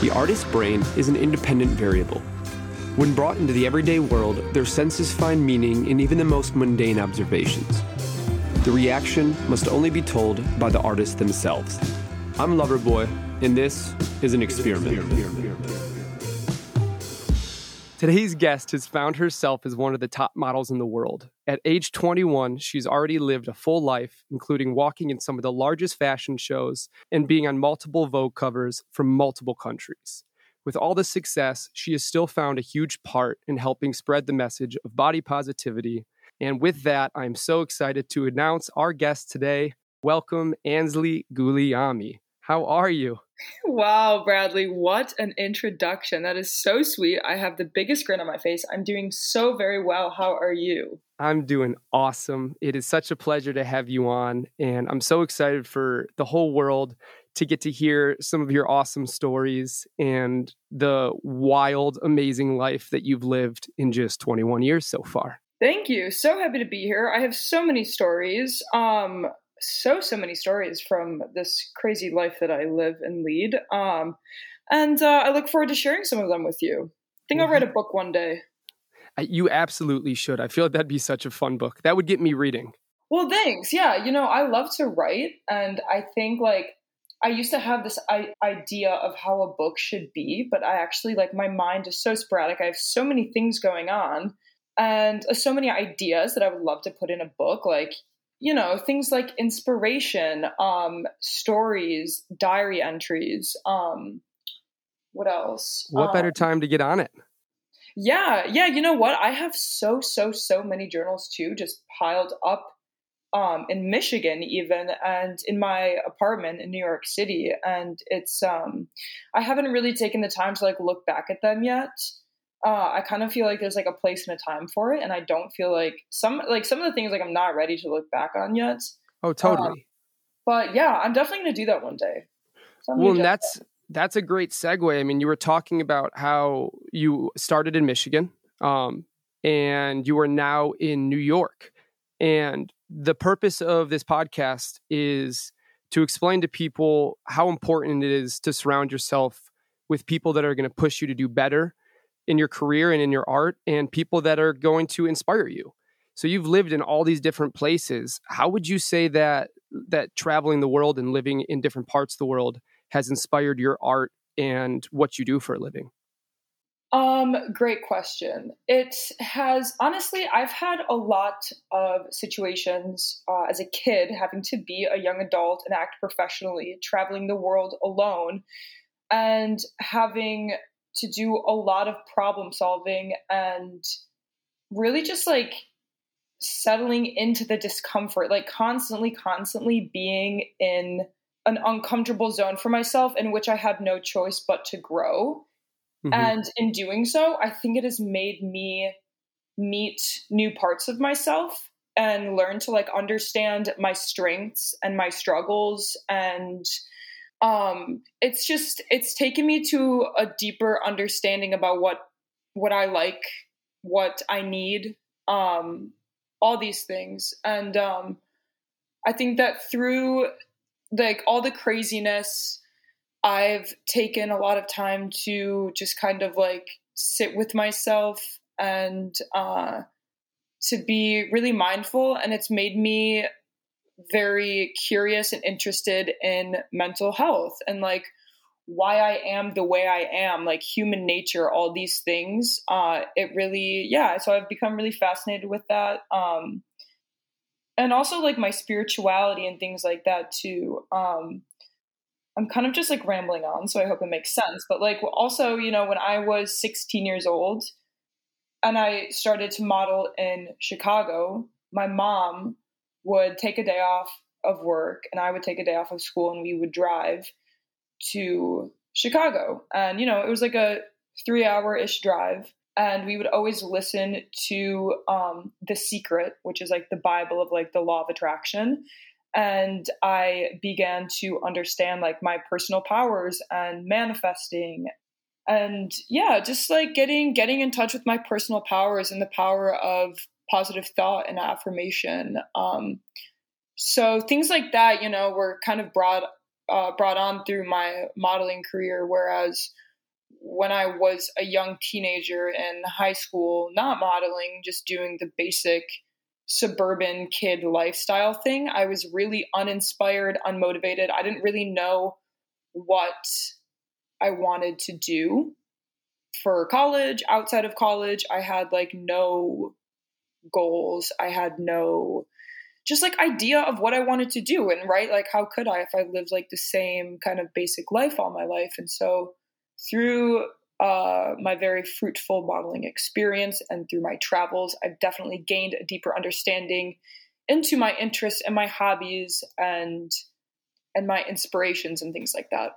The artist's brain is an independent variable. When brought into the everyday world, their senses find meaning in even the most mundane observations. The reaction must only be told by the artists themselves. I'm Loverboy, and this is an experiment. Today's guest has found herself as one of the top models in the world. At age 21, she's already lived a full life, including walking in some of the largest fashion shows and being on multiple Vogue covers from multiple countries. With all the success, she has still found a huge part in helping spread the message of body positivity. And with that, I'm so excited to announce our guest today. Welcome, Ansley Gulielmi. How are you? Wow, Bradley, what an introduction. That is so sweet. I have the biggest grin on my face. I'm doing so very well. How are you? I'm doing awesome. It is such a pleasure to have you on, and I'm so excited for the whole world to get to hear some of your awesome stories and the wild, amazing life that you've lived in just 21 years so far. Thank you. So happy to be here. I have so many stories. Um, so so many stories from this crazy life that I live and lead. Um, and uh, I look forward to sharing some of them with you. I think I'll write a mm-hmm. book one day. You absolutely should. I feel like that'd be such a fun book. That would get me reading. Well, thanks. Yeah, you know, I love to write, and I think like I used to have this idea of how a book should be, but I actually like my mind is so sporadic. I have so many things going on and uh, so many ideas that I would love to put in a book. Like, you know things like inspiration um stories diary entries um what else? What um, better time to get on it? Yeah yeah you know what? I have so so so many journals too just piled up um in michigan even and in my apartment in new york city and it's um i haven't really taken the time to like look back at them yet uh, I kind of feel like there's like a place and a time for it, and I don't feel like some like some of the things like I'm not ready to look back on yet. Oh, totally. Uh, but yeah, I'm definitely gonna do that one day. well, that's that's a great segue. I mean, you were talking about how you started in Michigan, um, and you are now in New York, and the purpose of this podcast is to explain to people how important it is to surround yourself with people that are going to push you to do better in your career and in your art and people that are going to inspire you. So you've lived in all these different places. How would you say that that traveling the world and living in different parts of the world has inspired your art and what you do for a living? Um, great question. It has honestly, I've had a lot of situations uh, as a kid having to be a young adult and act professionally, traveling the world alone, and having to do a lot of problem solving and really just like settling into the discomfort, like constantly, constantly being in an uncomfortable zone for myself in which I had no choice but to grow. Mm-hmm. And in doing so, I think it has made me meet new parts of myself and learn to like understand my strengths and my struggles and um it's just it's taken me to a deeper understanding about what what i like what i need um all these things. And um i think that through like all the craziness i've taken a lot of time to just kind of like sit with myself and uh to be really mindful. And it's made me very curious and interested in mental health and like why I am the way I am, like human nature, all these things. Uh, it really, yeah. So I've become really fascinated with that. Um, and also like my spirituality and things like that too. Um, I'm kind of just like rambling on, so I hope it makes sense. But like also, you know, when I was 16 years old and I started to model in Chicago, my mom would take a day off of work and I would take a day off of school and we would drive to Chicago. And, you know, it was like a three hour ish drive. And we would always listen to um, The Secret, which is like the Bible of like the law of attraction. And I began to understand like my personal powers and manifesting and yeah just like getting getting in touch with my personal powers and the power of positive thought and affirmation. Um, so things like that, you know, were kind of brought uh, brought on through my modeling career. Whereas when I was a young teenager in high school, not modeling, just doing the basic suburban kid lifestyle thing. I was really uninspired, unmotivated. I didn't really know what I wanted to do for college, outside of college. I had like no goals. I had no just like idea of what I wanted to do and right like how could I if I lived like the same kind of basic life all my life and so through uh, my very fruitful modeling experience and through my travels I've definitely gained a deeper understanding into my interests and my hobbies and and my inspirations and things like that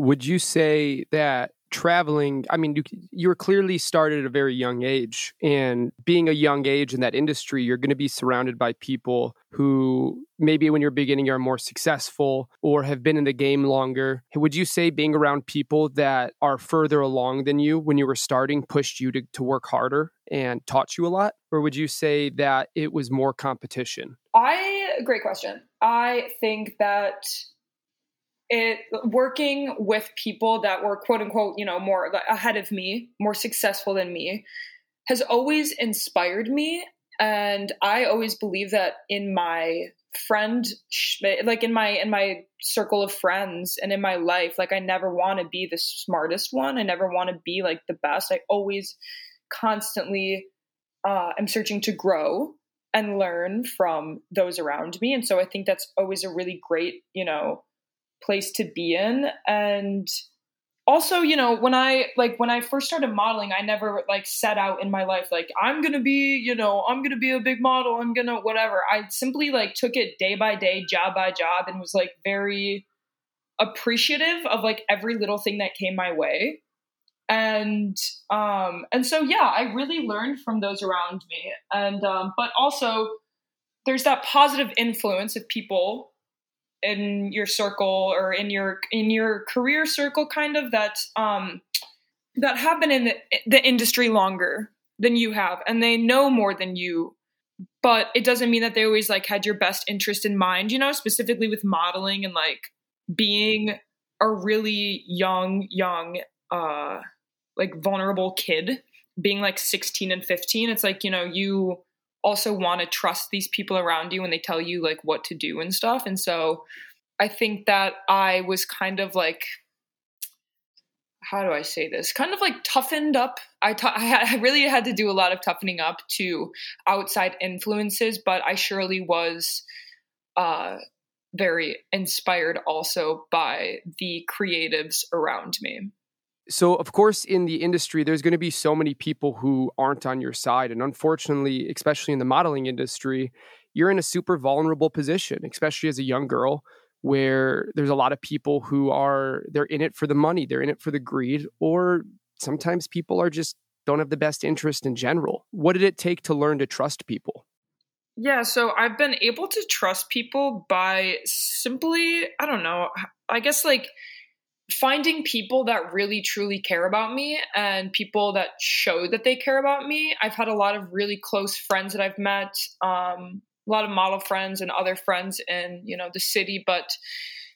would you say that traveling i mean you, you were clearly started at a very young age and being a young age in that industry you're going to be surrounded by people who maybe when you're beginning are more successful or have been in the game longer. Would you say being around people that are further along than you when you were starting pushed you to, to work harder and taught you a lot? Or would you say that it was more competition? I great question. I think that it working with people that were quote unquote you know more ahead of me more successful than me has always inspired me. And i always believe that in my friend like in my in my circle of friends and in my life like i never want to be the smartest one. I never want to be like the best. I always constantly uh, am searching to grow and learn from those around me. And so i think that's always a really great you know place to be in. And also you know when i like when i first started modeling i never like set out in my life like i'm gonna be you know i'm gonna be a big model i'm gonna whatever. I simply like took it day by day job by job and was like very appreciative of like every little thing that came my way. And um and so yeah i really learned from those around me. And um but also there's that positive influence of people in your circle or in your in your career circle kind of that um that have been in the, the industry longer than you have and they know more than you. But it doesn't mean that they always like had your best interest in mind you know specifically with modeling and like being a really young young uh like vulnerable kid being like 16 and 15 it's like you know you also want to trust these people around you when they tell you like what to do and stuff. And so I think that I was kind of like how do I say this? Kind of like toughened up. I, t- I had, I really had to do a lot of toughening up to outside influences, but I surely was uh, very inspired also by the creatives around me. So, of course, in the industry, there's going to be so many people who aren't on your side. And unfortunately, especially in the modeling industry, you're in a super vulnerable position, especially as a young girl, where there's a lot of people who are, they're in it for the money, they're in it for the greed, or sometimes people are just don't have the best interest in general. What did it take to learn to trust people? Yeah, so I've been able to trust people by simply, I don't know, I guess like finding people that really truly care about me and people that show that they care about me. I've had a lot of really close friends that I've met, um, a lot of model friends and other friends in you know the city, but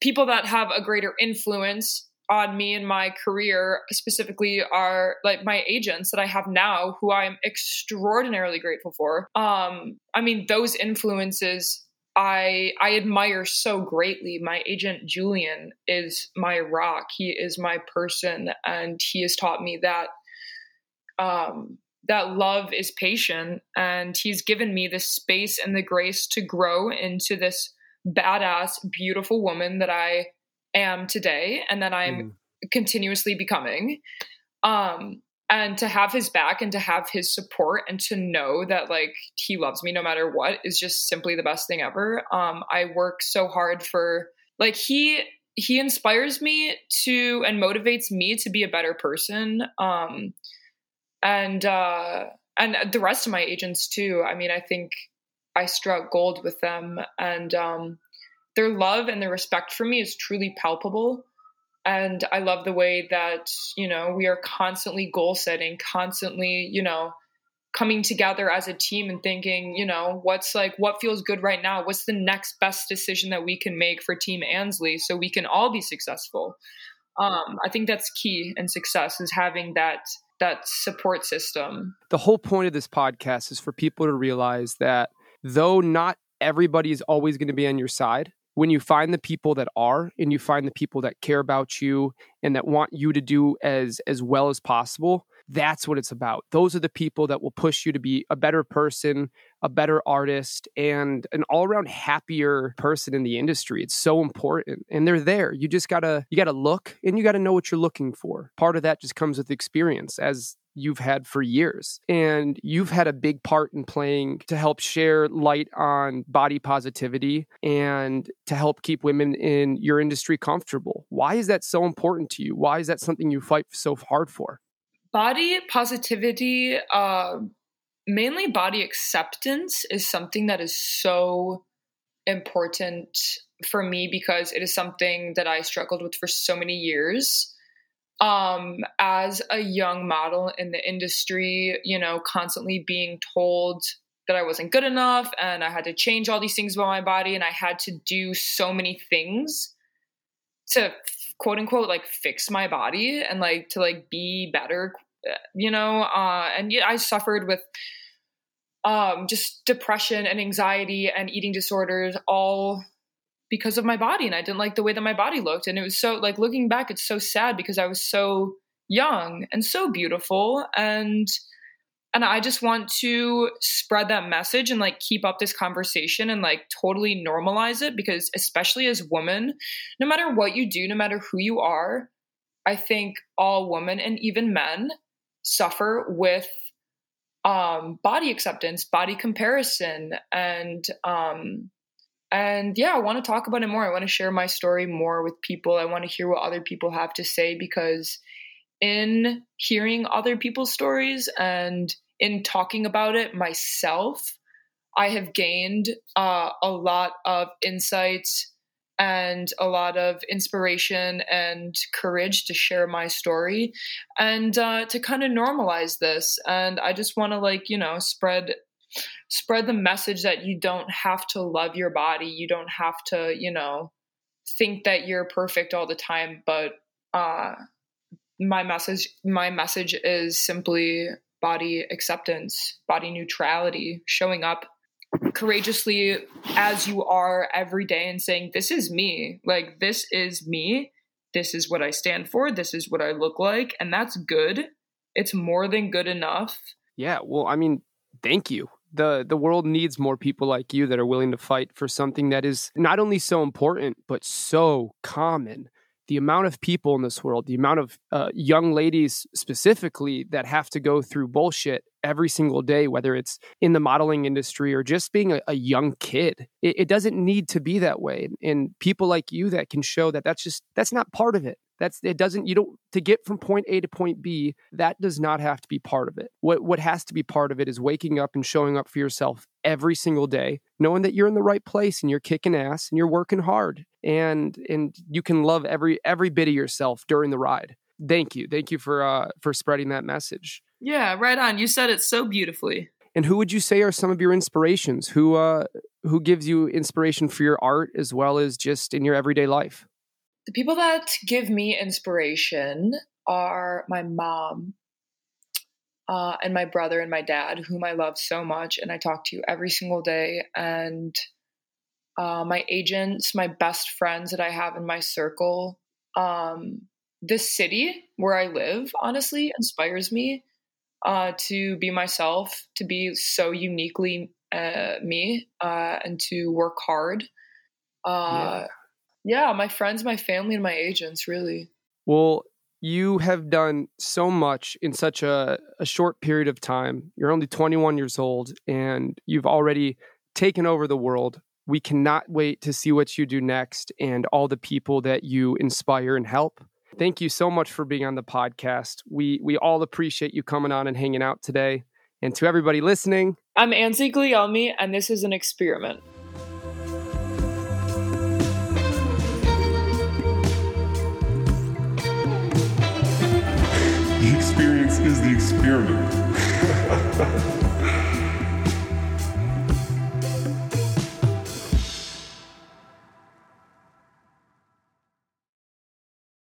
people that have a greater influence on me and my career specifically are like my agents that I have now who I'm extraordinarily grateful for. Um I mean those influences I I admire so greatly. My agent Julian is my rock. He is my person, and he has taught me that um, that love is patient, and he's given me the space and the grace to grow into this badass, beautiful woman that I am today, and that I'm mm. continuously becoming. Um, and to have his back and to have his support and to know that like he loves me no matter what is just simply the best thing ever. Um i work so hard for like he he inspires me to and motivates me to be a better person. Um and uh and the rest of my agents too. I mean i think i struck gold with them and um their love and their respect for me is truly palpable and i love the way that you know we are constantly goal setting constantly you know coming together as a team and thinking you know what's like what feels good right now what's the next best decision that we can make for team ansley so we can all be successful Um, I think that's key in success is having that that support system. The whole point of this podcast is for people to realize that though not everybody is always going to be on your side, when you find the people that are and you find the people that care about you and that want you to do as as well as possible, that's what it's about. Those are the people that will push you to be a better person, a better artist, and an all-around happier person in the industry. It's so important. And they're there. You just gotta you gotta look and you gotta know what you're looking for. Part of that just comes with experience as you've had for years. And you've had a big part in playing to help share light on body positivity and to help keep women in your industry comfortable. Why is that so important to you? Why is that something you fight so hard for? body positivity uh, mainly body acceptance is something that is so important for me because it is something that i struggled with for so many years um as a young model in the industry you know constantly being told that i wasn't good enough and i had to change all these things about my body and i had to do so many things to quote unquote like fix my body and like to like be better you know, uh, and yeah, I suffered with um, just depression and anxiety and eating disorders all because of my body and I didn't like the way that my body looked and it was so like looking back it's so sad because I was so young and so beautiful and and I just want to spread that message and like keep up this conversation and like totally normalize it because especially as women no matter what you do no matter who you are I think all women and even men suffer with um, body acceptance, body comparison, and um, and yeah, I want to talk about it more. I want to share my story more with people. I want to hear what other people have to say because in hearing other people's stories and in talking about it myself, I have gained uh, a lot of insights and a lot of inspiration and courage to share my story and uh, to kind of normalize this and i just want to like you know spread spread the message that you don't have to love your body you don't have to you know think that you're perfect all the time but uh my message my message is simply body acceptance body neutrality showing up courageously as you are every day and saying, This is me. Like, this is me. This is what I stand for. This is what I look like. And that's good. It's more than good enough. Yeah. Well, I mean, thank you. The, the world needs more people like you that are willing to fight for something that is not only so important, but so common the amount of people in this world, the amount of uh, young ladies specifically that have to go through bullshit every single day, whether it's in the modeling industry or just being a, a young kid. It, it, doesn't need to be that way. And people like you that can show that that's just, that's not part of it. That's it doesn't you don't to get from point A to point B, that does not have to be part of it. What what has to be part of it is waking up and showing up for yourself every single day, knowing that you're in the right place and you're kicking ass and you're working hard and and you can love every every bit of yourself during the ride. Thank you. Thank you for uh for spreading that message. Yeah, right on. You said it so beautifully. And who would you say are some of your inspirations? Who uh who gives you inspiration for your art as well as just in your everyday life? The people that give me inspiration are my mom uh, and my brother and my dad, whom I love so much and I talk to every single day, and uh, my agents, my best friends that I have in my circle. Um, this city where I live, honestly, inspires me uh, to be myself, to be so uniquely uh, me, uh, and to work hard. Uh, yeah yeah, my friends, my family, and my agents, really. Well, you have done so much in such a, a short period of time. You're only 21 years old and you've already taken over the world. We cannot wait to see what you do next and all the people that you inspire and help. Thank you so much for being on the podcast. We we all appreciate you coming on and hanging out today. And to everybody listening, I'm Ansley Gulielmi, and this is an experiment. Is the experiment.